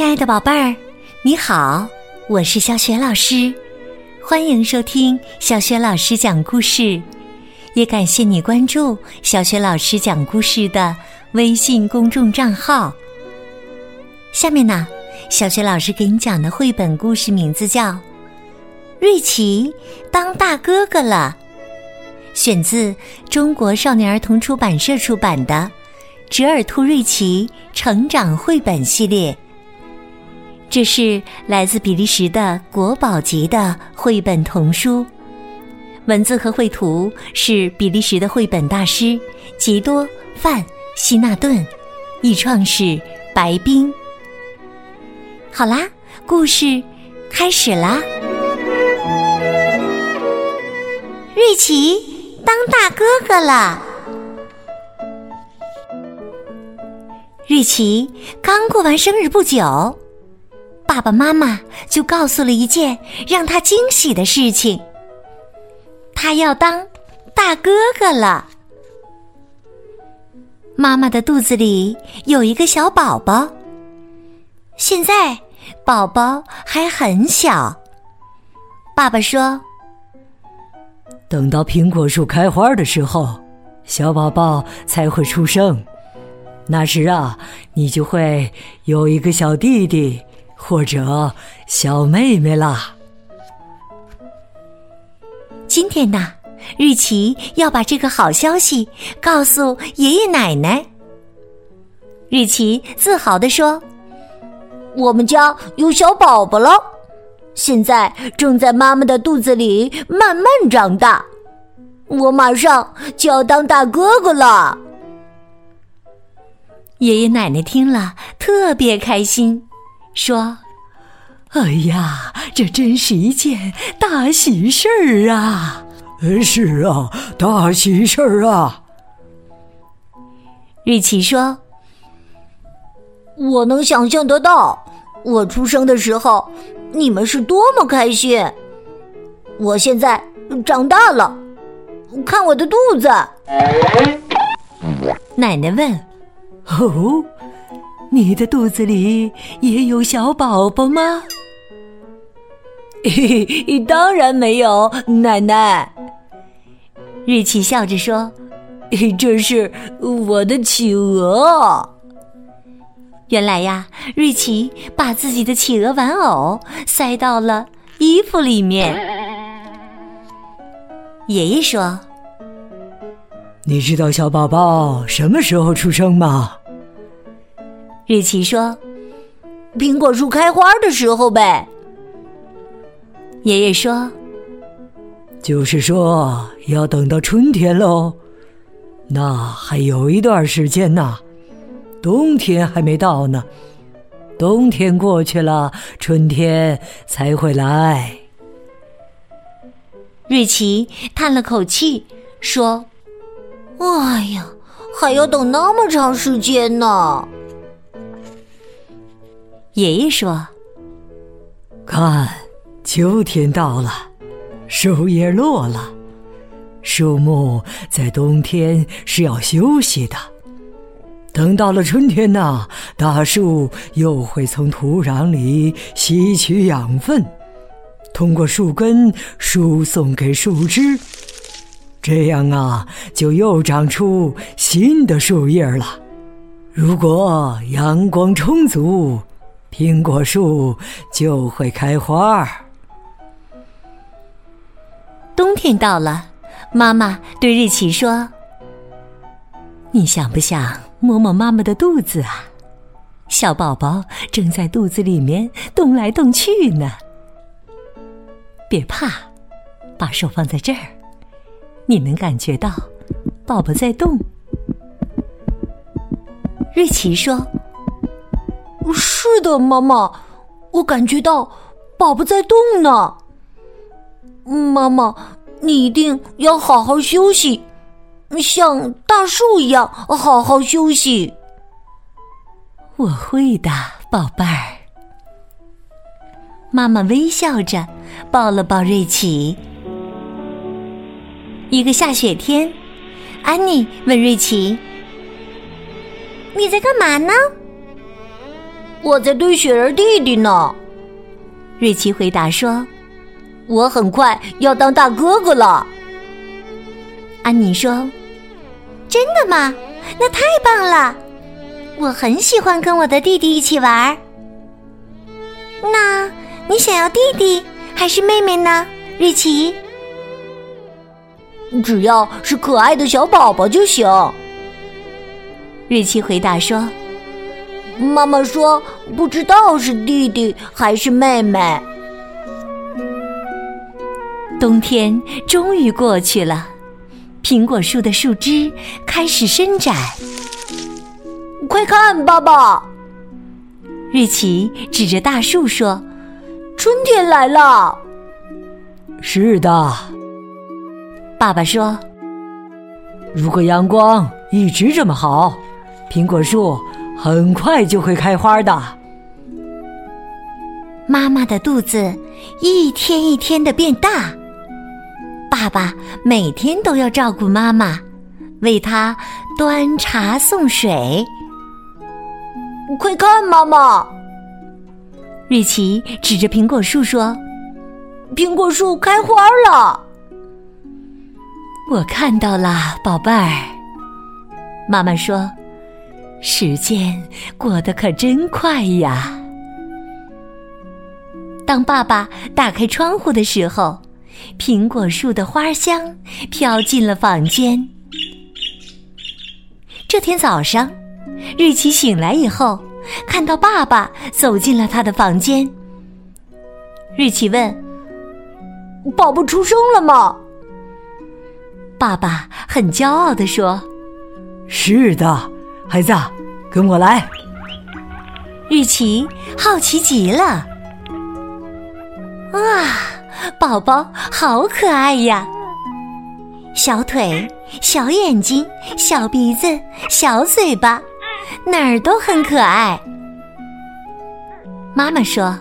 亲爱的宝贝儿，你好，我是小雪老师，欢迎收听小雪老师讲故事，也感谢你关注小雪老师讲故事的微信公众账号。下面呢，小雪老师给你讲的绘本故事名字叫《瑞奇当大哥哥了》，选自中国少年儿童出版社出版的《折耳兔瑞奇成长绘本系列》。这是来自比利时的国宝级的绘本童书，文字和绘图是比利时的绘本大师吉多·范希纳顿，译创是白冰。好啦，故事开始啦！瑞奇当大哥哥了。瑞奇刚过完生日不久。爸爸妈妈就告诉了一件让他惊喜的事情：他要当大哥哥了。妈妈的肚子里有一个小宝宝，现在宝宝还很小。爸爸说：“等到苹果树开花的时候，小宝宝才会出生。那时啊，你就会有一个小弟弟。”或者小妹妹啦。今天呢，日奇要把这个好消息告诉爷爷奶奶。日奇自豪地说：“我们家有小宝宝了，现在正在妈妈的肚子里慢慢长大，我马上就要当大哥哥了。”爷爷奶奶听了特别开心。说：“哎呀，这真是一件大喜事儿啊！是啊，大喜事儿啊！”瑞奇说：“我能想象得到，我出生的时候你们是多么开心。我现在长大了，看我的肚子。”奶奶问：“哦？”你的肚子里也有小宝宝吗？嘿嘿，当然没有，奶奶。瑞奇笑着说：“这是我的企鹅。”原来呀，瑞奇把自己的企鹅玩偶塞到了衣服里面。爷爷说：“你知道小宝宝什么时候出生吗？”瑞奇说：“苹果树开花的时候呗。”爷爷说：“就是说要等到春天喽，那还有一段时间呢，冬天还没到呢，冬天过去了，春天才会来。”瑞奇叹了口气说：“哎呀，还要等那么长时间呢。”爷爷说：“看，秋天到了，树叶落了，树木在冬天是要休息的。等到了春天呢，大树又会从土壤里吸取养分，通过树根输送给树枝，这样啊，就又长出新的树叶了。如果阳光充足。”苹果树就会开花。冬天到了，妈妈对瑞奇说：“你想不想摸摸妈妈的肚子啊？小宝宝正在肚子里面动来动去呢。别怕，把手放在这儿，你能感觉到宝宝在动。”瑞奇说。是的，妈妈，我感觉到宝宝在动呢。妈妈，你一定要好好休息，像大树一样好好休息。我会的，宝贝儿。妈妈微笑着抱了抱瑞奇。一个下雪天，安妮问瑞奇：“你在干嘛呢？”我在堆雪人弟弟呢。瑞奇回答说：“我很快要当大哥哥了。”安妮说：“真的吗？那太棒了！我很喜欢跟我的弟弟一起玩。那你想要弟弟还是妹妹呢，瑞奇？只要是可爱的小宝宝就行。”瑞奇回答说。妈妈说：“不知道是弟弟还是妹妹。”冬天终于过去了，苹果树的树枝开始伸展。快看，爸爸！瑞奇指着大树说：“春天来了。”是的，爸爸说：“如果阳光一直这么好，苹果树……”很快就会开花的。妈妈的肚子一天一天的变大，爸爸每天都要照顾妈妈，为她端茶送水。快看，妈妈！瑞奇指着苹果树说：“苹果树开花了。”我看到了，宝贝儿。妈妈说。时间过得可真快呀！当爸爸打开窗户的时候，苹果树的花香飘进了房间。这天早上，瑞奇醒来以后，看到爸爸走进了他的房间。瑞奇问：“宝宝出生了吗？”爸爸很骄傲地说：“是的。”孩子，跟我来。瑞奇好奇极了。哇，宝宝好可爱呀！小腿、小眼睛、小鼻子、小嘴巴，哪儿都很可爱。妈妈说：“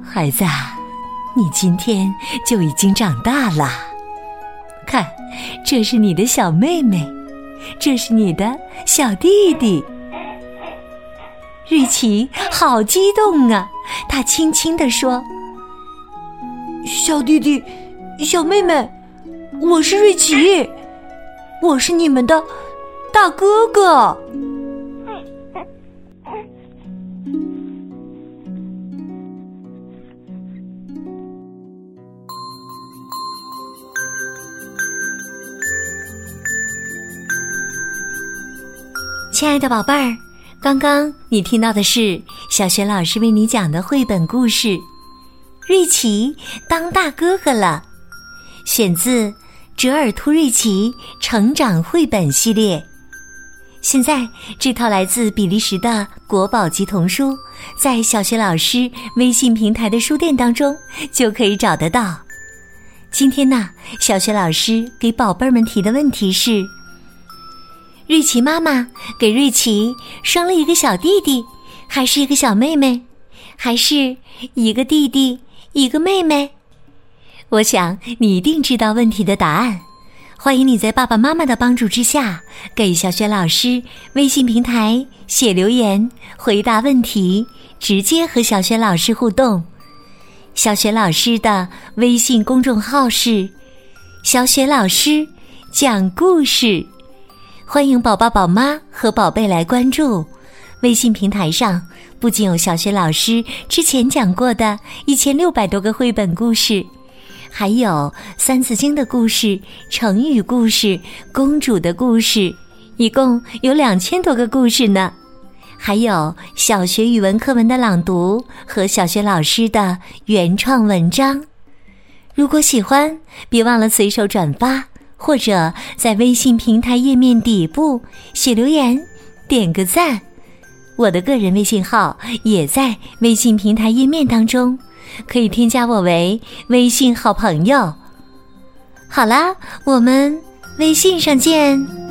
孩子，你今天就已经长大了。看，这是你的小妹妹。”这是你的小弟弟，瑞奇，好激动啊！他轻轻地说：“小弟弟，小妹妹，我是瑞奇，我是你们的大哥哥。”亲爱的宝贝儿，刚刚你听到的是小学老师为你讲的绘本故事《瑞奇当大哥哥了》，选自《折耳兔瑞奇成长绘本系列》。现在这套来自比利时的国宝级童书，在小学老师微信平台的书店当中就可以找得到。今天呢，小学老师给宝贝儿们提的问题是。瑞奇妈妈给瑞奇生了一个小弟弟，还是一个小妹妹，还是一个弟弟一个妹妹？我想你一定知道问题的答案。欢迎你在爸爸妈妈的帮助之下，给小雪老师微信平台写留言，回答问题，直接和小雪老师互动。小雪老师的微信公众号是“小雪老师讲故事”。欢迎宝宝、宝妈和宝贝来关注微信平台上，不仅有小学老师之前讲过的一千六百多个绘本故事，还有《三字经》的故事、成语故事、公主的故事，一共有两千多个故事呢。还有小学语文课文的朗读和小学老师的原创文章。如果喜欢，别忘了随手转发。或者在微信平台页面底部写留言，点个赞。我的个人微信号也在微信平台页面当中，可以添加我为微信好朋友。好啦，我们微信上见。